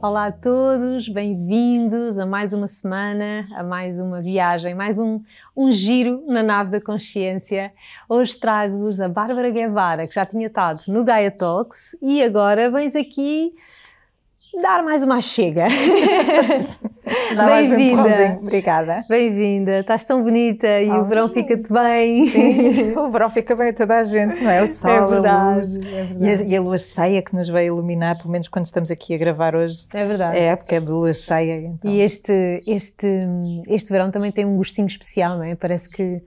Olá a todos, bem-vindos a mais uma semana, a mais uma viagem, mais um, um giro na nave da consciência. Hoje trago-vos a Bárbara Guevara, que já tinha estado no Gaia Talks e agora vens aqui dar mais uma chega. Bem-vinda. Obrigada. Bem-vinda. Estás tão bonita e oh. o verão fica-te bem. Sim, o verão fica bem a toda a gente, não é? O sol, é verdade, a luz é verdade. E, a, e a lua cheia que nos veio iluminar, pelo menos quando estamos aqui a gravar hoje. É verdade. É época de lua cheia. Então. E este, este, este verão também tem um gostinho especial, não é? Parece que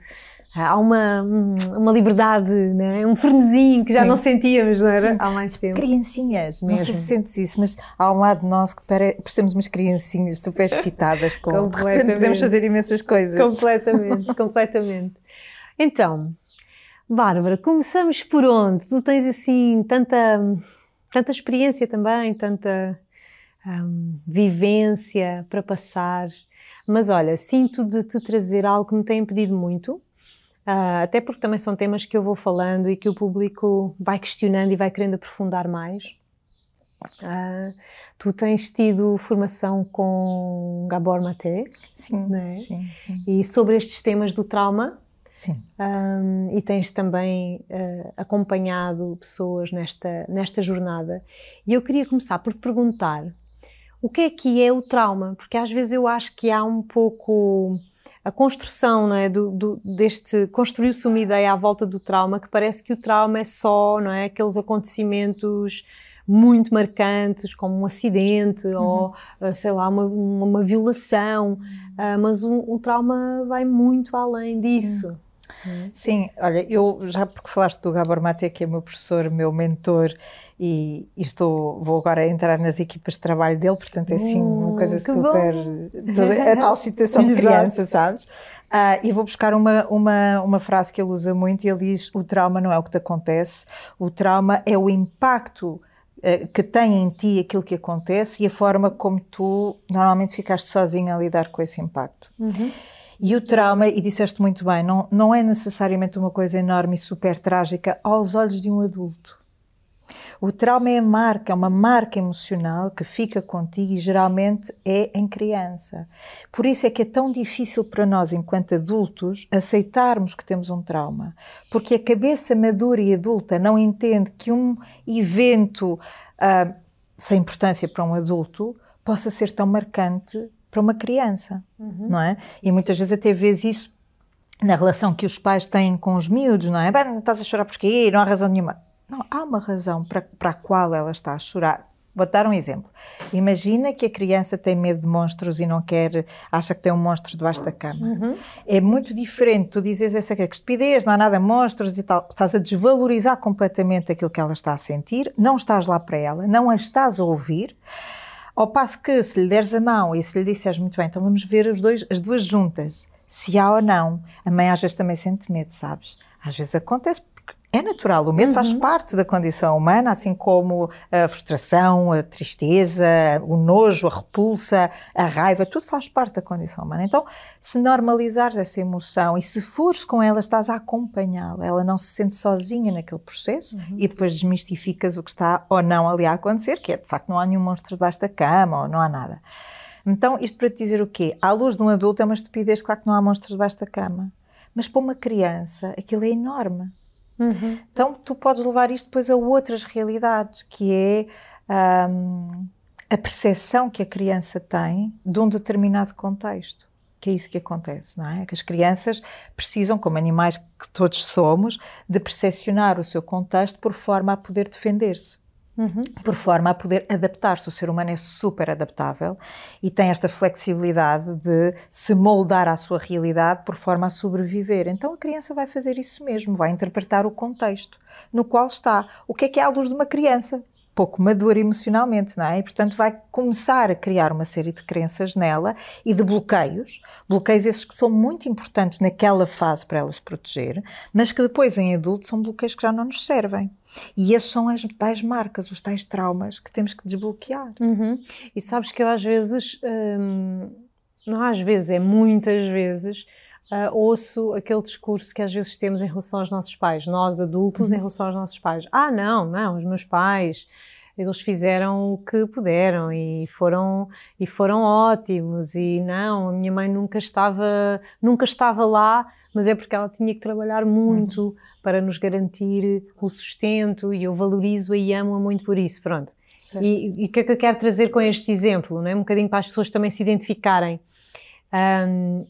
há uma, uma liberdade, né? um frenesim que já não sentíamos, não era? Sim. Há mais tempo. Criancinhas, não sei se sentes isso, mas há um lado nós que parecemos umas criancinhas super excitadas com de repente podemos fazer imensas coisas. Completamente, completamente. Então, Bárbara, começamos por onde? Tu tens assim tanta, tanta experiência também, tanta hum, vivência para passar. Mas olha, sinto de te trazer algo que me tem pedido muito, Uh, até porque também são temas que eu vou falando e que o público vai questionando e vai querendo aprofundar mais. Uh, tu tens tido formação com Gabor Maté, sim, né? sim, sim, e sobre estes temas do trauma. Sim. Um, e tens também uh, acompanhado pessoas nesta, nesta jornada. E eu queria começar por te perguntar o que é que é o trauma? Porque às vezes eu acho que há um pouco a construção não é, do, do deste construiu-se uma ideia à volta do trauma que parece que o trauma é só não é aqueles acontecimentos muito marcantes como um acidente uhum. ou eh, sei lá uma, uma violação uh, mas um, um, trauma vai muito além disso uhum. Sim, olha, eu já porque falaste do Gabor Mate, que é meu professor, meu mentor, e, e, estou, vou agora entrar nas equipas de trabalho dele, portanto é assim uma coisa super. Toda, a tal citação de criança, sabes? Uh, e vou buscar uma, uma, uma frase que ele usa muito, e ele diz: O trauma não é o que te acontece, o trauma é o impacto uh, que tem em ti aquilo que acontece e a forma como tu normalmente ficaste sozinha a lidar com esse impacto. Uhum. E o trauma, e disseste muito bem, não, não é necessariamente uma coisa enorme e super trágica aos olhos de um adulto. O trauma é marca, é uma marca emocional que fica contigo e geralmente é em criança. Por isso é que é tão difícil para nós, enquanto adultos, aceitarmos que temos um trauma. Porque a cabeça madura e adulta não entende que um evento uh, sem importância para um adulto possa ser tão marcante para uma criança, uhum. não é? E muitas vezes até vês isso na relação que os pais têm com os miúdos, não é? Bem, estás a chorar porquê? Não há razão nenhuma. Não, há uma razão para, para a qual ela está a chorar. Vou dar um exemplo. Imagina que a criança tem medo de monstros e não quer, acha que tem um monstro debaixo da cama. Uhum. É muito diferente tu dizes essa que é estupidez, não há nada monstros e tal. Estás a desvalorizar completamente aquilo que ela está a sentir, não estás lá para ela, não a estás a ouvir. Ao passo que, se lhe deres a mão e se lhe disseres muito bem, então vamos ver dois, as duas juntas, se há ou não. A mãe às vezes também sente medo, sabes? Às vezes acontece é natural, o medo uhum. faz parte da condição humana, assim como a frustração, a tristeza, o nojo, a repulsa, a raiva, tudo faz parte da condição humana. Então, se normalizares essa emoção e se fores com ela, estás a acompanhá-la, ela não se sente sozinha naquele processo uhum. e depois desmistificas o que está ou não ali a acontecer, que é de facto não há nenhum monstro debaixo da cama ou não há nada. Então, isto para te dizer o quê? À luz de um adulto é uma estupidez, claro que não há monstros debaixo da cama. Mas para uma criança aquilo é enorme. Uhum. Então, tu podes levar isto depois a outras realidades, que é um, a percepção que a criança tem de um determinado contexto. Que é isso que acontece, não é? Que as crianças precisam, como animais que todos somos, de percepcionar o seu contexto por forma a poder defender-se. Uhum. por forma a poder adaptar-se. O ser humano é super adaptável e tem esta flexibilidade de se moldar à sua realidade por forma a sobreviver. Então a criança vai fazer isso mesmo, vai interpretar o contexto no qual está. O que é que é a luz de uma criança? pouco madura emocionalmente, não é? E, portanto, vai começar a criar uma série de crenças nela e de bloqueios, bloqueios esses que são muito importantes naquela fase para ela se proteger, mas que depois, em adulto, são bloqueios que já não nos servem. E esses são as tais marcas, os tais traumas que temos que desbloquear. Uhum. E sabes que eu às vezes, hum, não às vezes, é muitas vezes, uh, ouço aquele discurso que às vezes temos em relação aos nossos pais, nós adultos uhum. em relação aos nossos pais. Ah, não, não, os meus pais eles fizeram o que puderam e foram e foram ótimos e não, a minha mãe nunca estava nunca estava lá, mas é porque ela tinha que trabalhar muito uhum. para nos garantir o sustento e eu valorizo-a e amo-a muito por isso, pronto. E, e, o que é que eu quero trazer com este exemplo, não é? Um bocadinho para as pessoas também se identificarem. Um,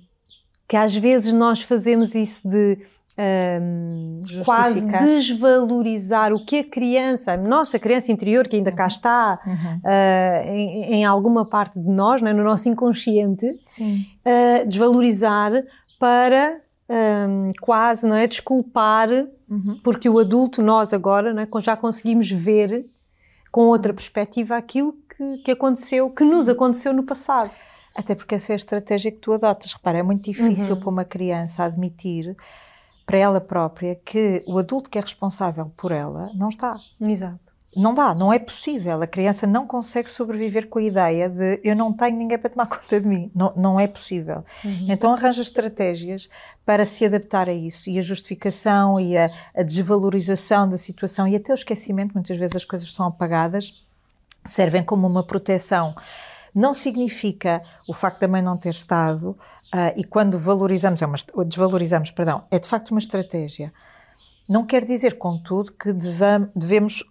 que às vezes nós fazemos isso de um, quase desvalorizar o que a criança, a nossa criança interior, que ainda cá uhum. está, uhum. uh, em, em, alguma parte de nós, é? no nosso inconsciente, uh, desvalorizar para um, quase não é, desculpar, uhum. porque o adulto, nós agora, é, já conseguimos ver com outra perspectiva aquilo que, que aconteceu, que nos aconteceu no passado. Até porque essa é a estratégia que tu adotas. Repara, é muito difícil uhum. para uma criança admitir para ela própria que o adulto que é responsável por ela não está. Exato. Não dá, não é possível. A criança não consegue sobreviver com a ideia de eu não tenho ninguém para tomar conta de mim. Não, não é possível. Uhum. Então arranja estratégias para se adaptar a isso. E a justificação e a, a desvalorização da situação e até o esquecimento, muitas vezes as coisas são apagadas, servem como uma proteção. Não significa o facto da mãe não ter estado Uh, e quando valorizamos, é uma, desvalorizamos, perdão, é de facto uma estratégia. Não quer dizer, contudo, que devamos, devemos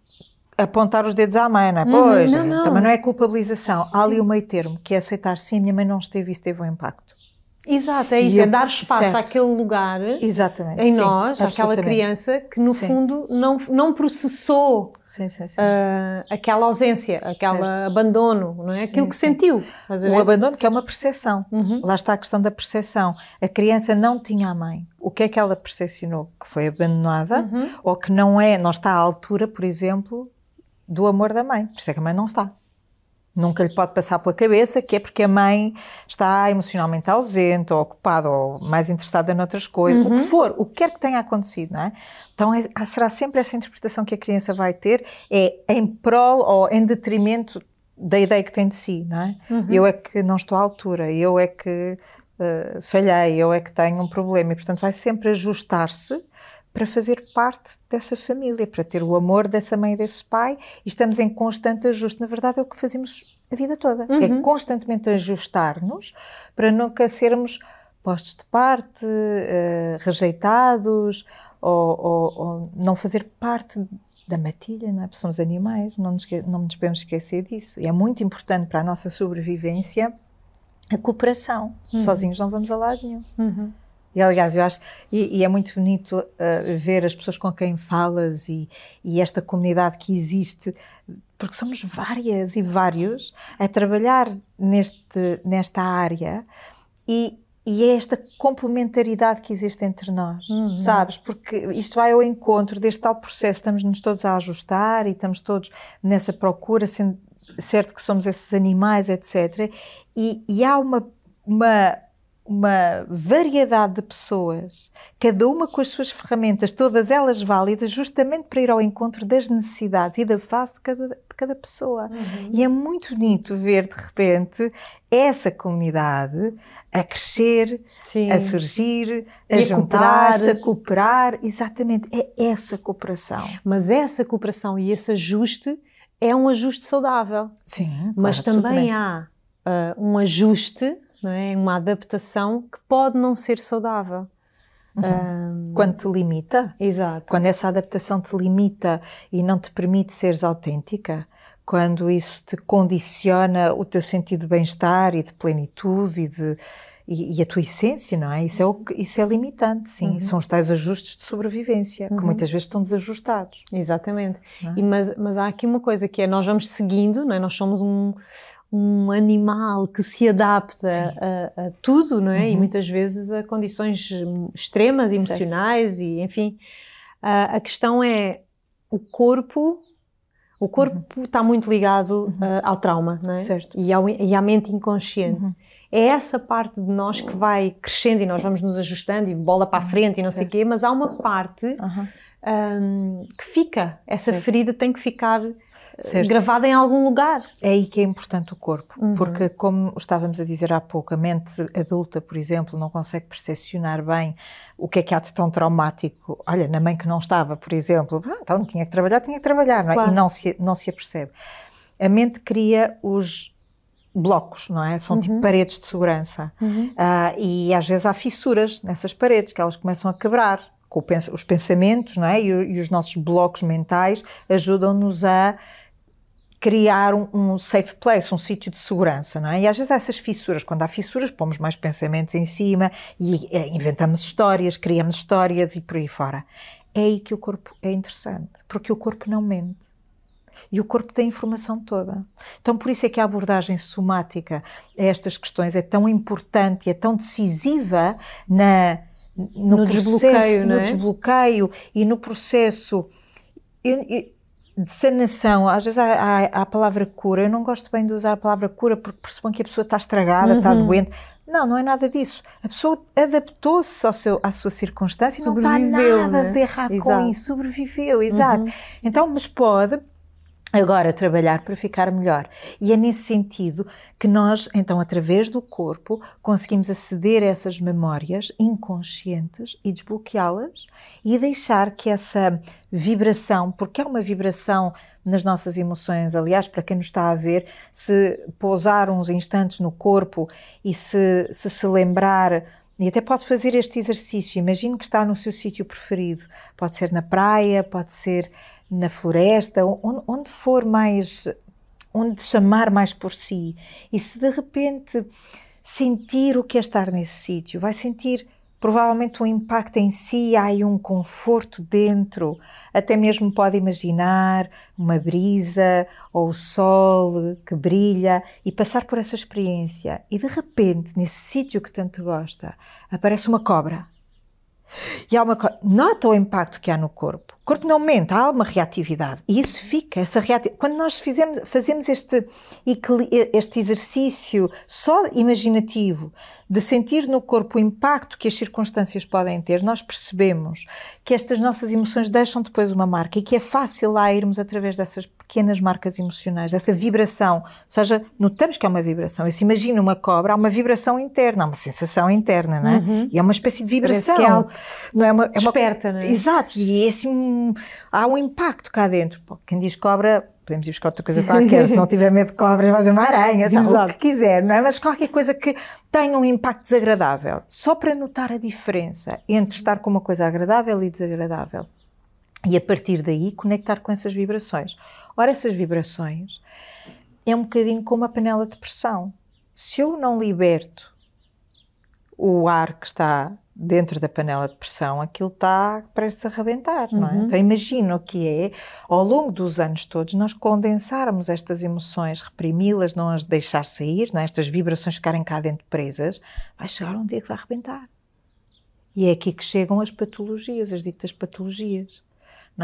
apontar os dedos à mãe, não é? Uhum, pois, não, não. também não é culpabilização. Há ali o meio termo, que é aceitar, sim, a minha mãe não esteve, isso teve um impacto. Exato, é isso, e é eu, dar espaço certo. àquele lugar Exatamente, em sim, nós, àquela criança que no sim. fundo não, não processou sim, uh, aquela ausência, aquele abandono, não é? Aquilo que sentiu. O abandono que é uma percepção. Uhum. Lá está a questão da percepção. A criança não tinha a mãe. O que é que ela percepcionou? Que foi abandonada uhum. ou que não é, não está à altura, por exemplo, do amor da mãe. Por isso é que a mãe não está. Nunca lhe pode passar pela cabeça que é porque a mãe está emocionalmente ausente ou ocupada ou mais interessada noutras coisas, uhum. o que for, o que quer que tenha acontecido, não é? Então é, será sempre essa interpretação que a criança vai ter, é em prol ou em detrimento da ideia que tem de si, não é? Uhum. Eu é que não estou à altura, eu é que uh, falhei, eu é que tenho um problema e, portanto, vai sempre ajustar-se para fazer parte dessa família, para ter o amor dessa mãe e desse pai, e estamos em constante ajuste. Na verdade, é o que fazemos a vida toda, é uhum. é constantemente ajustar-nos para nunca sermos postos de parte, uh, rejeitados, ou, ou, ou, não fazer parte da matilha, não é? Porque somos animais, não nos, não nos podemos esquecer disso. E é muito importante para a nossa sobrevivência a cooperação. Uhum. Sozinhos não vamos a lado nenhum. Uhum. E aliás, eu acho, e, e é muito bonito uh, ver as pessoas com quem falas e, e, esta comunidade que existe, porque somos várias e vários a trabalhar neste, nesta área e, e é esta complementaridade que existe entre nós, uhum. sabes? Porque isto vai ao encontro deste tal processo, estamos-nos todos a ajustar e estamos todos nessa procura, sendo certo que somos esses animais, etc. E, e há uma, uma uma variedade de pessoas, cada uma com as suas ferramentas, todas elas válidas, justamente para ir ao encontro das necessidades e da fase de cada, de cada pessoa. Uhum. E é muito bonito ver, de repente, essa comunidade a crescer, Sim. a surgir, a, juntar-se, a cooperar. Exatamente, é essa cooperação. Mas essa cooperação e esse ajuste é um ajuste saudável. Sim, mas claro, também há uh, um ajuste não é? Uma adaptação que pode não ser saudável. Uhum. Um, Quando te limita, exato. quando essa adaptação te limita e não te permite seres autêntica, quando isso te condiciona o teu sentido de bem-estar e de plenitude e, de, e, e, a tua essência, não é? Isso é, o, isso é limitante, sim. Uhum. São os tais ajustes de sobrevivência, uhum. que muitas vezes estão desajustados. Exatamente. É? E, mas, mas há aqui uma coisa que é, nós vamos seguindo, não é? Nós somos um um animal que se adapta a, a, tudo, não é? Uhum. E muitas vezes a condições extremas, emocionais certo. e, enfim. a questão é o corpo. O corpo uhum. está muito ligado uhum. uh, ao trauma, não é? Certo. E, ao, e à mente inconsciente. Uhum. É essa parte de nós que vai crescendo e nós vamos nos ajustando e bola para a uhum. frente e não certo. sei o quê, mas há uma parte um, que fica. Essa certo. ferida tem que ficar certo. gravada em algum lugar. É aí que é importante o corpo, uhum. porque como estávamos a dizer há pouco, a mente adulta, por exemplo, não consegue percepcionar bem o que é que há de tão traumático. Olha, na mãe que não estava, por exemplo, ah, então tinha que trabalhar, tinha que trabalhar, não é? Claro. E não se, não se apercebe. A mente cria os blocos, não é? São tipo uhum. tipo paredes de segurança. Uhum. Uh, e às vezes há fissuras nessas paredes que elas começam a quebrar. Com os pensamentos não é? e, e os nossos blocos mentais ajudam-nos a criar um, um, safe place, um sítio de segurança, não é? E às vezes há essas fissuras, quando há fissuras, pomos mais pensamentos em cima e é, inventamos histórias, criamos histórias e por aí fora. É aí que o corpo é interessante, porque o corpo não mente. E o corpo tem a informação toda. Então, por isso é que a abordagem somática a estas questões é tão importante é tão decisiva na, no, no processo, desbloqueio, no é? desbloqueio e no processo de sanação. Às vezes há, há, a palavra cura. Eu não gosto bem de usar a palavra cura porque pressupõe que a pessoa está estragada, uhum. está doente. Não, não é nada disso. A pessoa adaptou-se ao seu, à sua circunstância e não está nada né? de errado exato. com isso. Sobreviveu, exato. Uhum. Então, mas pode agora trabalhar para ficar melhor. E é nesse sentido que nós, então, através do corpo, conseguimos aceder a essas memórias inconscientes e desbloqueá-las e deixar que essa vibração, porque é uma vibração nas nossas emoções, aliás, para quem nos está a ver, se pousar uns instantes no corpo e se se, se lembrar e até pode fazer este exercício. Imagine que está no seu sítio preferido. Pode ser na praia, pode ser na floresta, onde, for mais, onde chamar mais por si. E se de repente sentir o que é estar nesse sítio, vai sentir provavelmente um impacto em si, há aí um conforto dentro, até mesmo pode imaginar uma brisa ou o sol que brilha e passar por essa experiência. E de repente, nesse sítio que tanto gosta, aparece uma cobra. E há uma nota o impacto que há no corpo corpo não mente, há uma reatividade. E isso fica, essa reatividade. Quando nós fizemos, fazemos este, este exercício só imaginativo de sentir no corpo o impacto que as circunstâncias podem ter, nós percebemos que estas nossas emoções deixam depois uma marca e que é fácil lá irmos através dessas pequenas marcas emocionais, dessa vibração. Ou seja, notamos que é uma vibração. E se imagina uma cobra, há uma vibração interna, há uma sensação interna, não é? Uhum. E é uma espécie de vibração. que é algo não é uma, é desperta, uma, não é? Exato, e é assim há um impacto cá dentro. quem diz cobra, podemos ir buscar outra coisa qualquer, se não tiver medo de cobras, fazer uma aranha, sabe, o que quiser, não é? Mas qualquer coisa que tenha um impacto desagradável, só para notar a diferença entre estar com uma coisa agradável e desagradável. E a partir daí conectar com essas vibrações. Ora, essas vibrações é um bocadinho como a panela de pressão. Se eu não liberto o ar que está dentro da panela de pressão, aquilo está prestes a arrebentar, uhum. não é? Uhum. Então imagino o que é, ao longo dos anos todos, nós condensarmos estas emoções, reprimi-las, não as deixar sair, não é? estas vibrações ficarem cá dentro presas, vai chegar um dia que vai arrebentar. E é aqui que chegam as patologias, as ditas patologias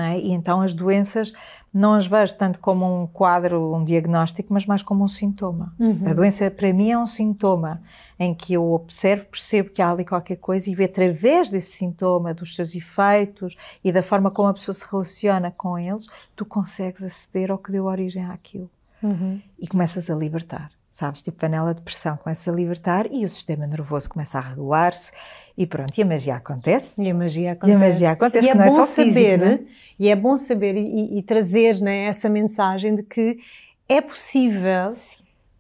é? E então as doenças não as vejo tanto como um quadro, um diagnóstico, mas mais como um sintoma. Uhum. A doença para mim é um sintoma em que eu observo, percebo que há ali qualquer coisa e através desse sintoma, dos seus efeitos e da forma como a pessoa se relaciona com eles, tu consegues aceder ao que deu origem àquilo. Uhum. E começas a libertar sabes? Tipo panela de pressão começa a libertar e o sistema nervoso começa a regular-se e pronto, e a magia acontece. E a magia acontece. E a magia acontece, e é que não é só saber, físico, é? E é bom saber e, e trazer né, essa mensagem de que é possível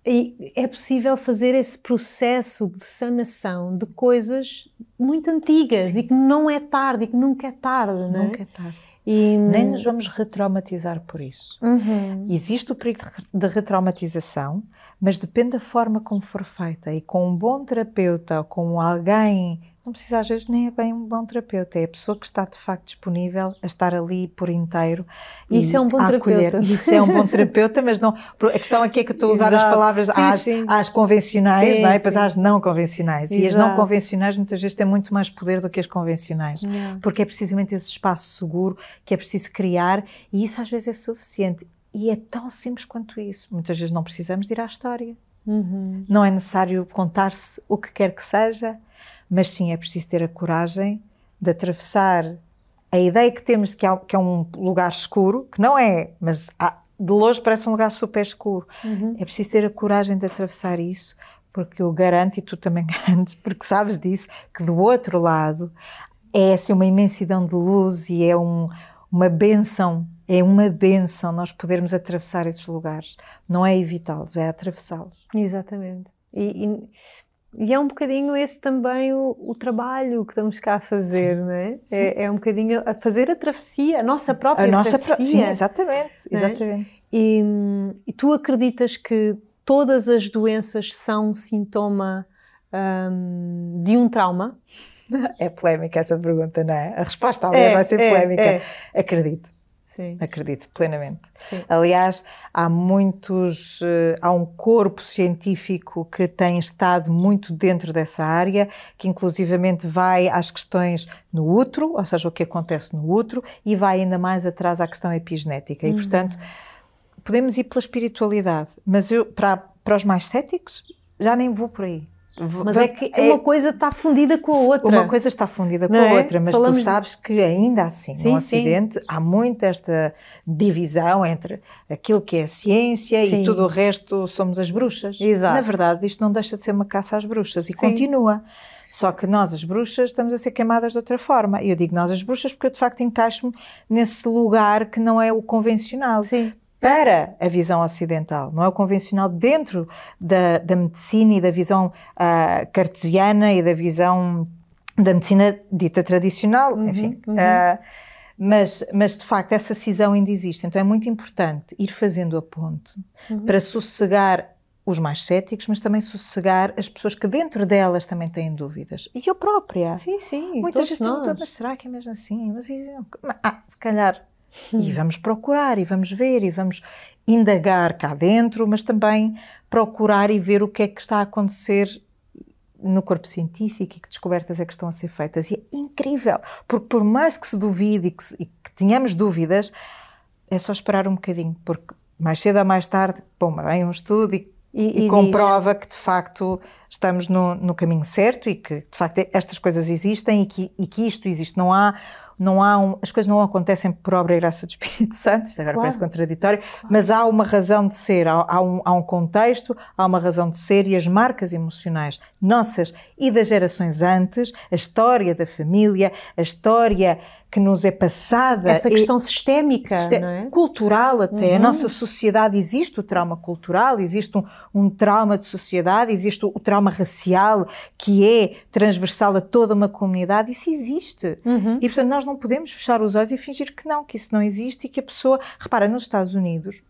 e é possível fazer esse processo de sanação de coisas muito antigas Sim. e que não é tarde e que nunca é tarde, não é? Nunca é tarde. E... Nem nos vamos retraumatizar por isso. Uhum. Existe o perigo de retraumatização, mas depende da forma como for feita. E com um bom terapeuta ou com alguém não precisa às vezes nem é bem um bom terapeuta, é a pessoa que está de facto disponível a estar ali por inteiro. Isso é um bom terapeuta. Isso é um bom terapeuta, mas não. A questão aqui é que eu estou a usar Exato. as palavras sim, às, sim. às, convencionais, sim, não é? Depois às não convencionais. Exato. E as não convencionais muitas vezes têm muito mais poder do que as convencionais, yeah. porque é precisamente esse espaço seguro que é preciso criar e isso às vezes é suficiente. E é tão simples quanto isso. Muitas vezes não precisamos de ir à história. Uhum. Não é necessário contar-se o que quer que seja mas sim é preciso ter a coragem de atravessar a ideia que temos que, que é um lugar escuro, que não é, mas há, de longe parece um lugar super escuro. Uhum. É preciso ter a coragem de atravessar isso, porque eu garanto, e tu também garantes, porque sabes disso, que do outro lado é assim uma imensidão de luz e é um, uma benção, é uma benção nós podermos atravessar esses lugares. Não é evitá-los, é atravessá-los. Exatamente. E, e, e, é um bocadinho esse também o, o, trabalho que estamos cá a fazer, sim, não é? é? é? um bocadinho a fazer a travessia, a nossa própria a nossa travessia. Pro... Sim, exatamente, é? exatamente. E, e, tu acreditas que todas as doenças são sintoma um, de um trauma? É polémica essa pergunta, não é? A resposta ali é, vai ser é, polémica. É. Acredito. Sim. Acredito plenamente. Sim. Aliás, há muitos, eh, há um corpo científico que tem estado muito dentro dessa área, que inclusivamente vai às questões no útero, ou seja, o que acontece no útero, e vai ainda mais atrás à questão epigenética. E, uhum. portanto, podemos ir pela espiritualidade, mas eu, para, para os mais céticos, já nem vou por aí. Mas é que uma coisa está fundida com a outra. Uma coisa está fundida com a é? outra, mas Falamos... tu sabes que ainda assim, sim, no Ocidente, sim. há muito esta divisão entre aquilo que é ciência sim. e tudo o resto somos as bruxas. Exato. Na verdade, isto não deixa de ser uma caça às bruxas e continua. Só que nós, as bruxas, estamos a ser queimadas de outra forma. E eu digo nós, as bruxas, porque eu de facto encaixo-me nesse lugar que não é o convencional. Sim para a visão ocidental, não é o convencional dentro da, da medicina e da visão uh, cartesiana e da visão da medicina dita tradicional, uhum, enfim. Uhum. Uh, mas, mas de facto essa cisão ainda existe, então é muito importante ir fazendo a ponte uhum. para sossegar os mais céticos, mas também sossegar as pessoas que dentro delas também têm dúvidas. E eu própria. Sim, sim. Muitas vezes perguntam, mas será que é mesmo assim? Mas, ah, se calhar Hum. E vamos procurar, e vamos ver, e vamos indagar cá dentro, mas também procurar e ver o que é que está a acontecer no corpo científico e que descobertas é que estão a ser feitas. E é incrível, porque por mais que se duvide e que, e que tenhamos dúvidas, é só esperar um bocadinho, porque mais cedo ou mais tarde, bom, vem um estudo e, e, e comprova diz. que de facto estamos no, no, caminho certo e que de facto estas coisas existem e que, e que isto existe. Não há não há um, as coisas não acontecem por obra e graça do Espírito Santo, isto agora claro. parece contraditório, claro. mas há uma razão de ser, há, há, um, há um contexto, há uma razão de ser e as marcas emocionais nossas e das gerações antes, a história da família, a história que nos é passada. Essa questão sistémica, é? cultural até. Uhum. A nossa sociedade existe o trauma cultural, existe um, um, trauma de sociedade, existe o, o, trauma racial que é transversal a toda uma comunidade. Isso existe. Uhum. E portanto nós não podemos fechar os olhos e fingir que não, que isso não existe e que a pessoa. Repara, nos Estados Unidos.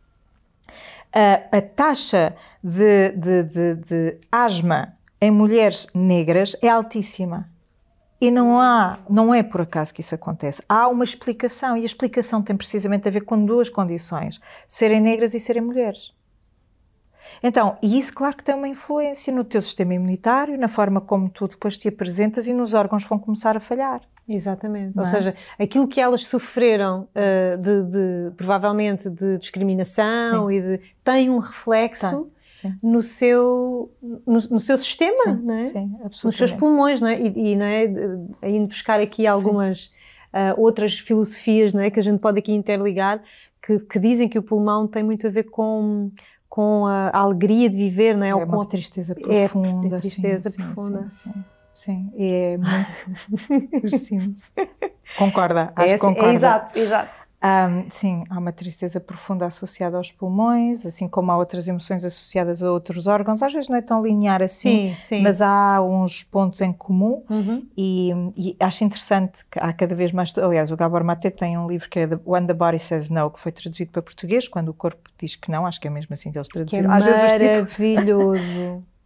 A, a taxa de, de, de, de asma em mulheres negras é altíssima. E não há, não é por acaso que isso acontece. Há uma explicação e a explicação tem precisamente a ver com duas condições: serem negras e serem mulheres. Então, e isso claro que tem uma influência no teu sistema imunitário, na forma como tu depois te apresentas e nos órgãos vão começar a falhar. Exatamente. Não Ou é? seja, aquilo que elas sofreram uh, de, de, provavelmente de discriminação Sim. e de tem um reflexo no seu, no, no, seu sistema, sim, não é? Sim, nos seus pulmões, não é? E, e não é? Indo buscar aqui algumas uh, outras filosofias não é? que a gente pode aqui interligar, que, que, dizem que o pulmão tem muito a ver com, com a, a alegria de viver, não é? É uma tristeza profunda. É, tristeza sim, profunda. Sim, sim, sim. É muito. Concorda? Acho é, que concorda. É, exato, exato. Um, sim, há uma tristeza profunda associada aos pulmões, assim como há outras emoções associadas a outros órgãos. Às vezes não é tão linear assim, sim, sim. mas há uns pontos em comum uhum. e, e, acho interessante que há cada vez mais. Aliás, o Gabor Mate tem um livro que é When the Body Says No, que foi traduzido para português, quando o corpo diz que não. Acho que é mesmo assim que eles traduziram. Que é Às maravilhoso. Vezes títulos...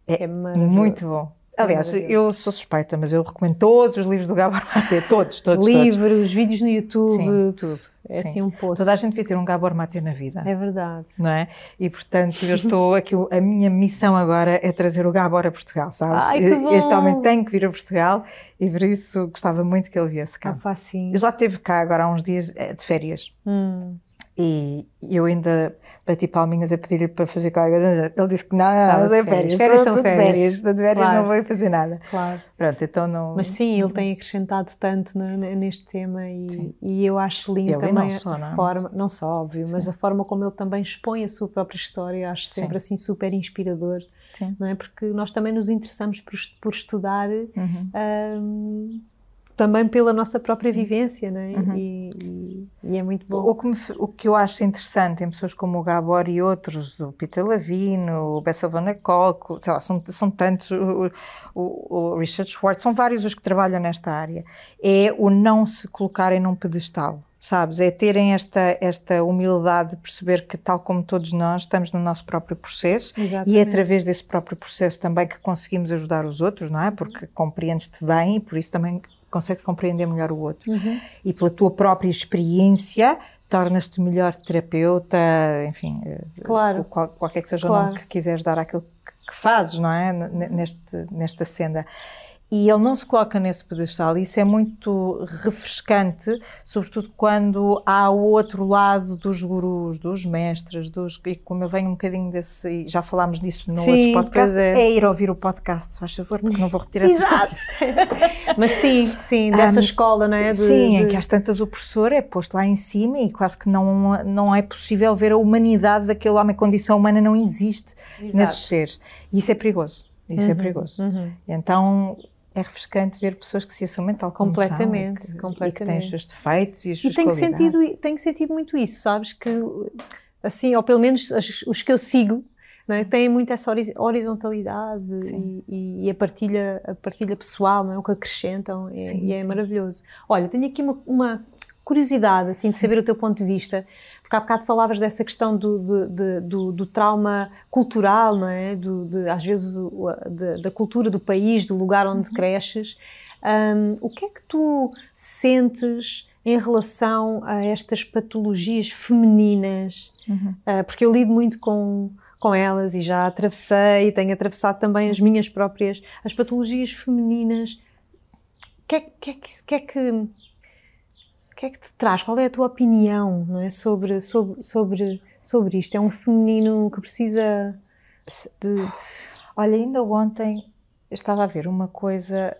é, é maravilhoso. muito bom. Aliás, eu sou suspeita, mas eu recomendo todos os livros do Gabor Maté, todos, todos. Livros, todos. vídeos no YouTube, Sim, tudo. É Sim. assim um poço. Toda a gente devia ter um Gabor Maté na vida. É verdade. Não é? E portanto, eu estou aqui, a minha missão agora é trazer o Gabor a Portugal, sabes? Ai. Este homem tem que vir a Portugal e por isso gostava muito que ele viesse cá. Ah, sim. Já esteve cá agora há uns dias eh, de férias. Hum. E eu ainda bati palminhas a pedir-lhe para fazer qualquer coisa. Ele disse que não, não, não é férias. férias. Estou, Férias são de férias. Estou de férias, Claro. não vou fazer nada. Claro. Pronto, então não... Mas sim, ele tem acrescentado tanto neste tema e, Sim. e eu acho lindo Ele também não só, a não é? forma, não só óbvio, mas a forma como ele também expõe a sua própria história, acho sempre assim super inspirador, Sim. não é? Porque nós também nos interessamos por, por estudar Uhum. hum, também pela nossa própria vivência, não é? Uhum. E, e- e é muito bom. O que, me o que eu acho interessante em pessoas como o Gabor e outros, o Peter Lavino, o Bessel van der Kolk, sei lá, são, são tantos, o, o- o Richard Schwartz, são vários os que trabalham nesta área, é o não se colocarem num pedestal, sabes? É terem esta, esta humildade de perceber que, tal como todos nós, estamos no nosso próprio processo e é Exatamente. através desse próprio processo também que conseguimos ajudar os outros, não é? Porque compreendes-te bem e por isso também consegues compreender melhor o outro Uhum. e pela tua própria experiência tornas-te melhor terapeuta, enfim, eh, Claro. qual- qualquer que seja o Claro. nome que quiseres dar àquilo que, fazes, não é? Neste, nesta senda. E ele não se coloca nesse pedestal, isso é muito refrescante, sobretudo quando há o outro lado dos gurus, dos mestres, dos, e como eu venho um bocadinho desse, e já falámos disso no Sim, outro podcast, pois é. ir ouvir o podcast, se faz favor, porque não vou repetir essa história. Mas sim, sim, dessa Ah, escola, não é? De- Sim, em de- que às tantas o professor é posto lá em cima e quase que não, não é possível ver a humanidade daquele homem, a condição humana não existe Exato. nesses seres. E isso é perigoso. Isso é Uhum, perigoso. uhum. Então é refrescante ver pessoas que se assumem tal como Completamente, são e que, completamente. e que têm os seus defeitos e as E suas tenho qualidades. sentido, tenho sentido muito isso, sabes? Que, assim, ou pelo menos as- os que eu sigo, não é? têm muito essa horiz- horizontalidade e, e a, partilha, a partilha pessoal, não é? o que acrescentam, é- Sim, e é sim. maravilhoso. Olha, tenho aqui uma, uma curiosidade, assim, de saber o teu ponto de vista, porque há bocado falavas dessa questão do, do, do- do trauma cultural, não é? Do, de, às vezes o- de- da cultura do país, do lugar onde Uhum. cresces. Hum, o que é que tu sentes em relação a estas patologias femininas? Uhum. Ah, porque eu lido muito com, com elas e já atravessei, tenho atravessado também as minhas próprias, as patologias femininas. O que é, que é que, é que, o que é que te traz? Qual é a tua opinião não é? sobre, sobre, sobre, sobre isto? É um feminino que precisa de. de- Olha, ainda ontem estava a ver uma coisa,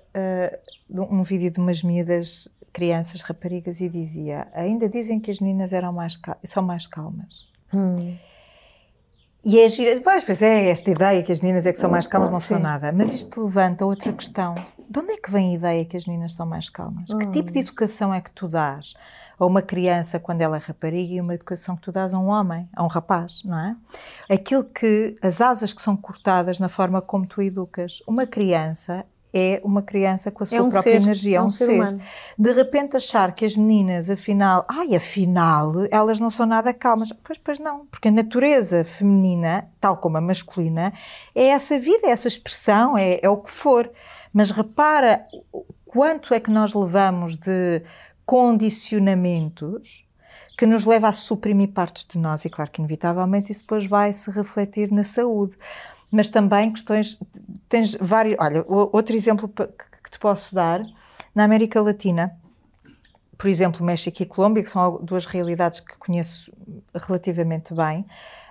de um vídeo de umas miúdas, crianças, raparigas, e dizia: ainda dizem que as meninas eram mais são mais calmas. Hum, E é gira, pois, pois é, esta ideia que as meninas é que são mais calmas não são nada. Mas isto levanta outra questão. De onde é que vem a ideia que as meninas são mais calmas? Que Hum. tipo de educação é que tu dás a uma criança quando ela é rapariga e uma educação que tu dás a um homem, a um rapaz, não é? Aquilo que, as asas que são cortadas na forma como tu educas. Uma criança é uma criança com a sua é um própria ser, energia, é um ser humano. de repente achar que as meninas, afinal, ai, afinal, elas não são nada calmas. Pois, pois não, porque a natureza feminina, tal como a masculina, é essa vida, é essa expressão, é, é o que for. Mas repara quanto é que nós levamos de condicionamentos que nos leva a suprimir partes de nós, e claro que inevitavelmente isso depois vai se refletir na saúde. Mas também questões, tens vários, olha, outro exemplo que te posso dar, na América Latina, por exemplo, México e Colômbia, que são duas realidades que conheço relativamente bem.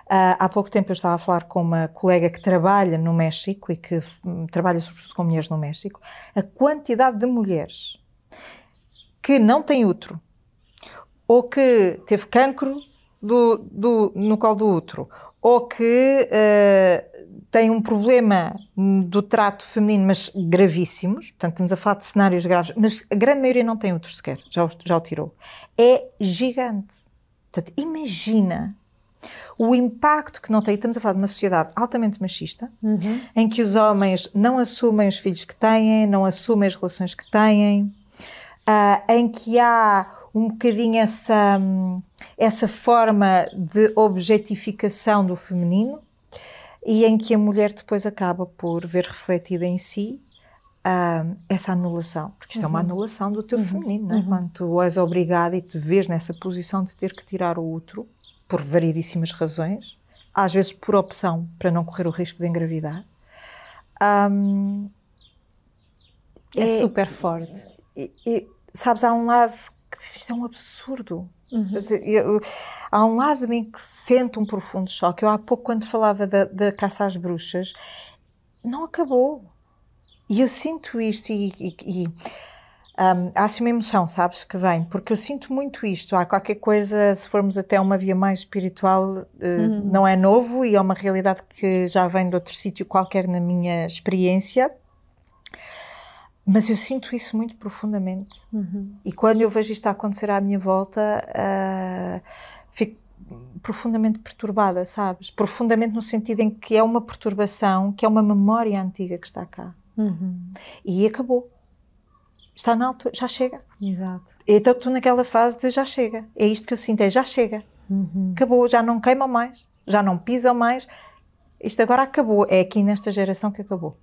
Ah, há pouco tempo eu estava a falar com uma colega que trabalha no México e que hum, trabalha sobretudo com mulheres no México. A quantidade de mulheres que não têm útero ou que teve cancro do, do- no colo do útero ou que eh, tem um problema hum, do trato feminino, mas gravíssimos, portanto estamos a falar de cenários graves, mas a grande maioria não tem útero sequer, já o, já o tirou. É gigante. Portanto, imagina o impacto que não tem. Estamos a falar de uma sociedade altamente machista, Uhum. em que os homens não assumem os filhos que têm, não assumem as relações que têm, ah, em que há um bocadinho essa, hum, essa forma de objetificação do feminino e em que a mulher depois acaba por ver refletida em si ah, essa anulação, porque isto é uma anulação do teu feminino, não é? quando tu és obrigada e te vês nessa posição de ter que tirar o útero por variedíssimas razões, às vezes por opção para não correr o risco de engravidar. Hum, É, É- super forte. e, e, sabes, há um lado isto é um absurdo. Uhum. Eu, há um lado de mim que sente um profundo choque. Eu há pouco, quando falava da, da caça às bruxas, não acabou. E eu sinto isto e, e, e um, há assim uma emoção, sabes, que vem, porque eu sinto muito isto. Há qualquer coisa, se formos até uma via mais espiritual, uh, uhum. não é novo e é uma realidade que já vem de outro sítio qualquer na minha experiência. Mas eu sinto isso muito profundamente. Uhum. E quando eu vejo isto a acontecer à minha volta, uh, fico profundamente perturbada, sabes? Profundamente no sentido em que é uma perturbação, que é uma memória antiga que está cá. Uhum. E acabou. Está na altura, já chega. Exato. Então estou naquela fase de já chega. É isto que eu sinto, é já chega. Uhum. Acabou, já não queimam mais, já não pisam mais. Isto agora acabou. É aqui nesta geração que acabou.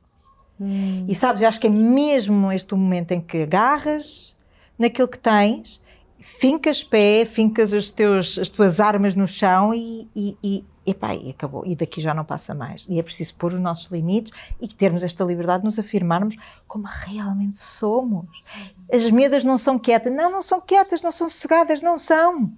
Uhum. E sabes, eu acho que é mesmo este o momento em que agarras naquilo que tens, fincas pé, fincas os teus, as tuas armas no chão e, e, e epá, e acabou, e daqui já não passa mais. E é preciso pôr os nossos limites e termos esta liberdade de nos afirmarmos como realmente somos. As medas não são quietas, não, não são quietas, não são sossegadas, não são.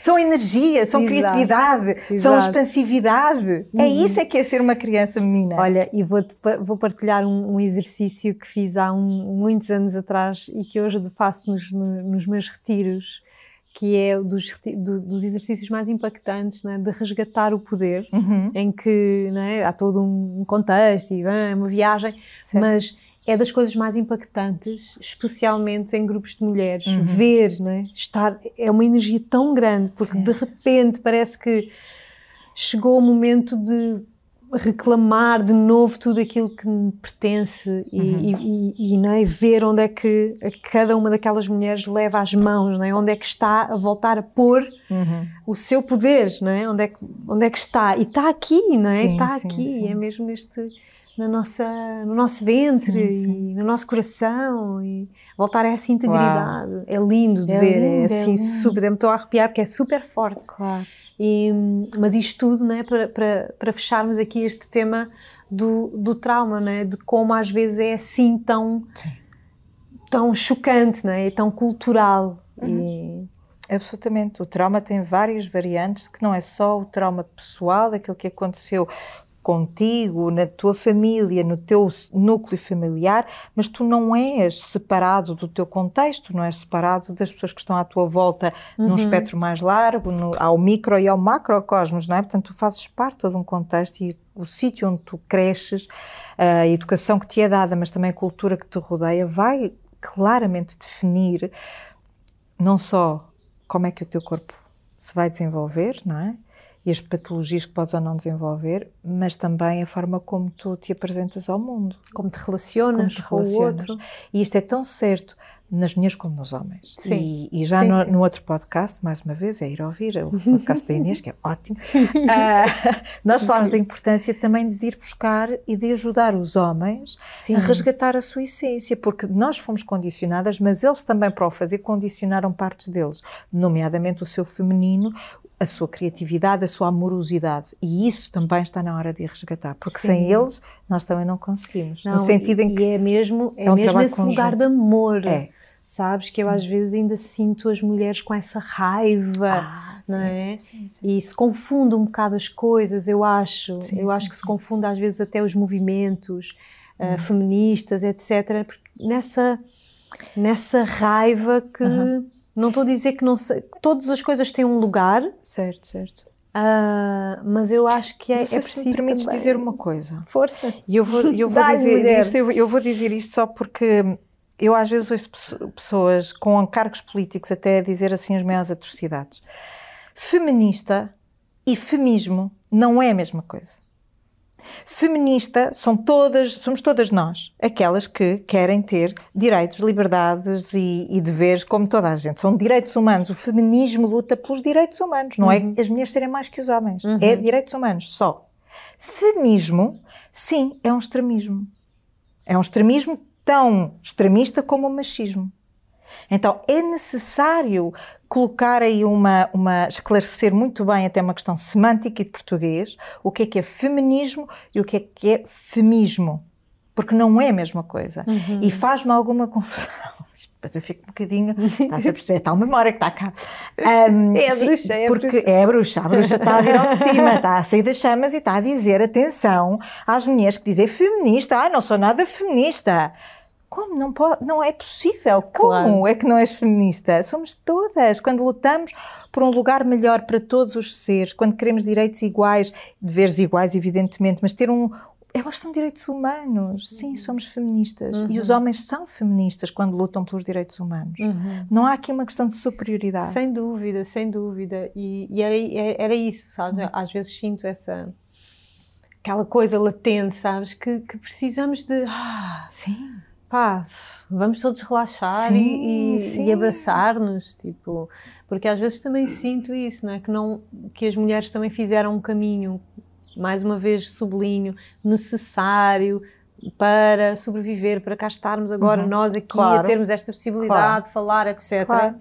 São energia, são Exato. criatividade, Exato. são expansividade. É uhum. É isso é que é ser uma criança menina. Olha, e vou, vou partilhar um, um, exercício que fiz há um, muitos anos atrás e que hoje faço nos, nos meus retiros que é dos, do, dos exercícios mais impactantes né, de resgatar o poder, uhum. em que né, há todo um contexto e é uma viagem, certo. mas é das coisas mais impactantes, especialmente em grupos de mulheres. Uhum. Ver, né, estar, é uma energia tão grande, porque de repente parece que chegou o momento de reclamar de novo tudo aquilo que me pertence e, uhum. e, e, não é? ver onde é que cada uma daquelas mulheres leva as mãos, não é? onde é que está a voltar a pôr uhum. o seu poder, não é? Onde, é que, onde é que está? E está aqui, não é? Sim, está sim, aqui, sim. é mesmo neste, na nossa, no nosso ventre sim, e no nosso coração e voltar a essa integridade. Uau. É lindo de é ver, é lindo, é assim, é super, me estou a arrepiar porque é super forte. Claro. E, mas isto tudo né, para, para, para fecharmos aqui este tema do, do trauma, né, de como às vezes é assim tão, tão chocante né, e tão cultural. Uhum. E... Absolutamente. O trauma tem várias variantes, que não é só o trauma pessoal, aquilo que aconteceu contigo, na tua família, no teu núcleo familiar, mas tu não és separado do teu contexto, não és separado das pessoas que estão à tua volta uhum. num espectro mais largo, no, ao micro e ao macrocosmos, não é? Portanto, tu fazes parte de um contexto e o sítio onde tu cresces, a educação que te é dada, mas também a cultura que te rodeia, vai claramente definir não só como é que o teu corpo se vai desenvolver, não é? E as patologias que podes ou não desenvolver, mas também a forma como tu te apresentas ao mundo. Como te relacionas, como te relacionas. com o outro. E isto é tão certo nas mulheres como nos homens. Sim. E, e já sim, no, sim. no, outro podcast, mais uma vez, é ir ouvir o podcast da Inês, que é ótimo, uh, nós falamos da importância também de ir buscar e de ajudar os homens sim. a resgatar a sua essência, porque nós fomos condicionadas, mas eles também, para o fazer, condicionaram partes deles, nomeadamente o seu feminino, a sua criatividade, a sua amorosidade. E isso também está na hora de resgatar, porque Sim. sem eles nós também não conseguimos. Não, no sentido em que. é mesmo, é, é um mesmo esse conjunto. lugar de amor. É. Sabes que eu às vezes ainda sinto as mulheres com essa raiva, ah, não é? Sim, sim, e se confunde um bocado as coisas, eu acho. eu acho que se confunde às vezes até os movimentos uh, feministas, etc. Nessa, nessa raiva que. Não estou a dizer que não sei, todas as coisas têm um lugar. Certo, certo. Uh, mas eu acho que é, é preciso. Se me permites também. dizer uma coisa. Força. E eu vou, eu vou dizer isto, eu, eu, vou dizer isto só porque eu às vezes ouço pessoas com cargos políticos até dizer assim as maiores atrocidades. Feminista e femismo não é a mesma coisa. Feminista são todas, somos todas nós, aquelas que querem ter direitos, liberdades e, e, deveres como toda a gente. São direitos humanos. O feminismo luta pelos direitos humanos, não é uhum. é as mulheres serem mais que os homens. Uhum. É direitos humanos, só. Feminismo, sim, é um extremismo. É um extremismo tão extremista como o machismo. Então é necessário colocar aí uma, uma, esclarecer muito bem até uma questão semântica e de português, o que é que é feminismo e o que é que é femismo, porque não é a mesma coisa. Uhum. E faz-me alguma confusão. depois eu fico um bocadinho, estás a perceber, está uma memória que está cá. Um, é a bruxa, é a porque bruxa. é a bruxa, a bruxa está a vir ao de cima, está a sair das chamas e está a dizer, atenção, às mulheres que dizem feminista, ah, não sou nada feminista. Como? Não, pode, não é possível. Como claro. é que não és feminista? Somos todas. Quando lutamos por um lugar melhor para todos os seres, quando queremos direitos iguais, deveres iguais, evidentemente, mas ter um, é uma questão de direitos humanos. Sim, uhum. somos feministas. Uhum. E os homens são feministas quando lutam pelos direitos humanos. Uhum. Não há aqui uma questão de superioridade. Sem dúvida, sem dúvida. E, e era, era isso, sabe? Uhum. Às vezes sinto essa. aquela coisa latente, sabes? Que, que precisamos de. Ah, sim. Pá, vamos todos relaxar sim, e, e abraçar-nos, tipo, porque às vezes também sinto isso, não é? Que, não, que as mulheres também fizeram um caminho mais uma vez sublinho, necessário para sobreviver, para cá estarmos agora uhum. nós aqui claro. a termos esta possibilidade claro. de falar, etc. Claro.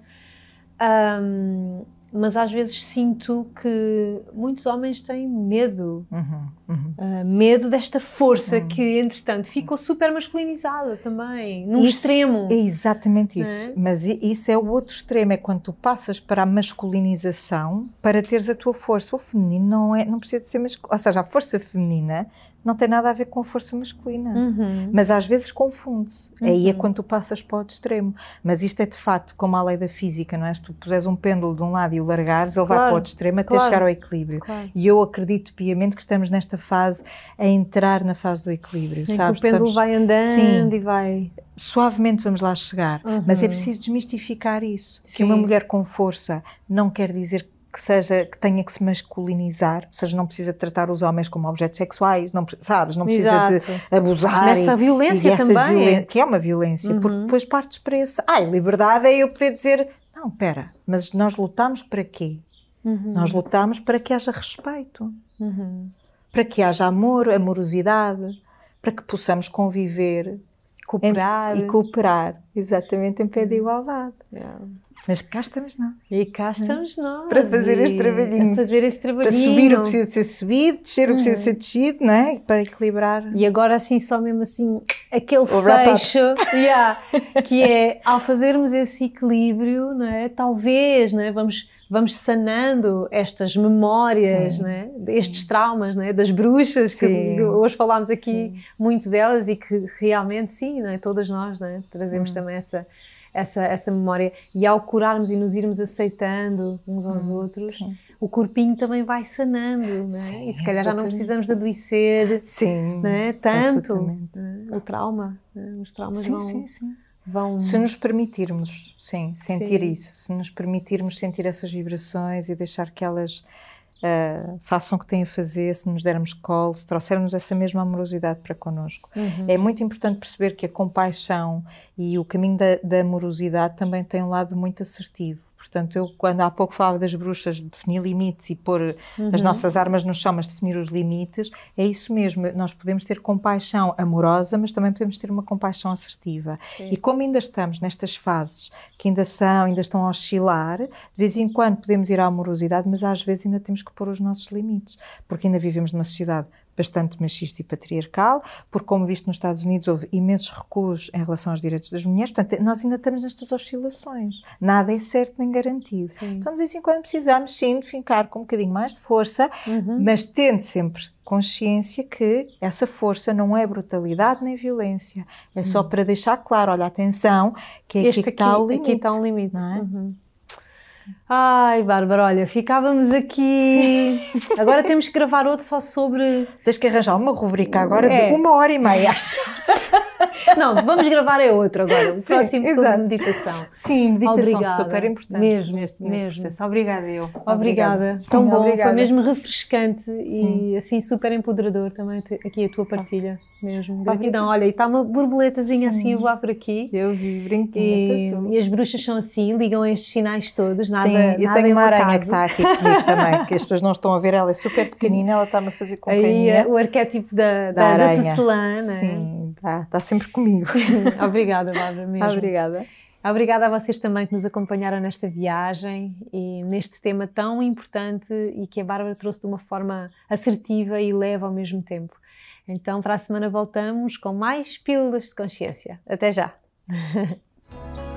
Um, mas às vezes sinto que muitos homens têm medo, uhum, uhum. Uh, medo desta força uhum. que, entretanto, ficou super masculinizada também, num isso, extremo. É exatamente isso. É? Mas isso é o outro extremo, é quando tu passas para a masculinização para teres a tua força. O feminino não é, não precisa de ser masculino, ou seja, a força feminina não tem nada a ver com a força masculina. Uhum. Mas às vezes confunde-se. Uhum. Aí é uhum. quando tu passas para o outro extremo. Mas isto é de facto como a lei da física, não é? Se tu puseres um pêndulo de um lado e o largares, ele claro. vai para o outro extremo até claro. chegar ao equilíbrio. Claro. E eu acredito piamente que estamos nesta fase a entrar na fase do equilíbrio, sabes? o pêndulo estamos... vai andando Sim. e vai... Suavemente vamos lá chegar. Uhum. Mas é preciso desmistificar isso. Sim. Que uma mulher com força não quer dizer que seja que tenha que se masculinizar, ou seja, não precisa tratar os homens como objetos sexuais, não sabes, não precisa Exato. de abusar nessa e, violência e também, que é uma violência, uhum. porque depois partes para esse, ai, liberdade é eu poder dizer, não, espera, mas nós lutamos para quê? Uhum. Nós lutamos para que haja respeito, uhum. para que haja amor, amorosidade, para que possamos conviver cooperar em, e cooperar, exatamente em pé de uhum. igualdade. Yeah. Mas cá estamos nós. E cá estamos nós. Para fazer este trabalhinho. fazer esse trabalhinho. Para subir o precisa de ser subido, descer o precisa de ser descido, não é? Para equilibrar. E agora assim, só mesmo assim, aquele o fecho, yeah, que é, ao fazermos esse equilíbrio, não é? Talvez, não é? Vamos, vamos sanando estas memórias, sim? Estes sim. traumas, não é? Das bruxas, sim. que hoje falámos aqui muito delas e que realmente, sim? Todas nós? Trazemos hum. também essa essa, essa memória. E ao curarmos e nos irmos aceitando uns aos hum, outros, sim. o corpinho também vai sanando, é? Sim, e se calhar já não precisamos de adoecer sim, é? tanto é? o trauma. Os traumas sim, vão, sim, sim. Vão... Se nos permitirmos, sim, sentir sim. isso, se nos permitirmos sentir essas vibrações e deixar que elas Uh, façam o que têm a fazer, se nos dermos colo, se trouxermos essa mesma amorosidade para connosco. Uhum. É muito importante perceber que a compaixão e o caminho da, da amorosidade também tem um lado muito assertivo. Portanto, eu, quando há pouco falava das bruxas, definir limites e pôr uhum. as nossas armas no chão, mas definir os limites, é isso mesmo. Nós podemos ter compaixão amorosa, mas também podemos ter uma compaixão assertiva. Sim. E como ainda estamos nestas fases que ainda são, ainda estão a oscilar, de vez em quando podemos ir à amorosidade, mas às vezes ainda temos que pôr os nossos limites, porque ainda vivemos numa sociedade bastante machista e patriarcal, porque, como visto nos Estados Unidos, houve imensos recuos em relação aos direitos das mulheres. Portanto, nós ainda estamos nestas oscilações. Nada é certo nem garantido. Sim. Então, de vez em quando, precisamos sim de ficar com um bocadinho mais de força, uhum. mas tendo sempre consciência que essa força não é brutalidade nem violência. É só uhum. para deixar claro, olha, atenção, que é aqui que está o limite. Aqui está um limite. Não é? Uhum. Ai, Bárbara, olha, ficávamos aqui. Agora temos que gravar outro só sobre. Tens que arranjar uma rubrica agora é. de uma hora e meia. Não, vamos gravar é outro agora, o Sim, próximo exato. sobre meditação. Sim, meditação Obrigada. super importante mesmo, neste, neste mesmo. processo. Obrigada eu. Obrigada. Obrigada. Tão Sim, bom, obrigada. foi mesmo refrescante Sim. e assim super empoderador também aqui a tua partilha mesmo. Gratidão. Olha, e está uma borboletazinha Sim. assim a voar por aqui. Eu vi, brinquinho. E, e, as bruxas são assim, ligam estes sinais todos, nada Sim, e tenho uma aranha que está aqui comigo também, que as pessoas não estão a ver, ela é super pequenina, ela está-me a fazer companhia. Aí, o arquétipo da, da, da aranha. Da tecelã, né? Sim, está, está sempre comigo. Obrigada, Bárbara, mesmo. Obrigada. Obrigada a vocês também que nos acompanharam nesta viagem e neste tema tão importante e que a Bárbara trouxe de uma forma assertiva e leve ao mesmo tempo. Então, para a semana voltamos com mais pílulas de consciência. Até já!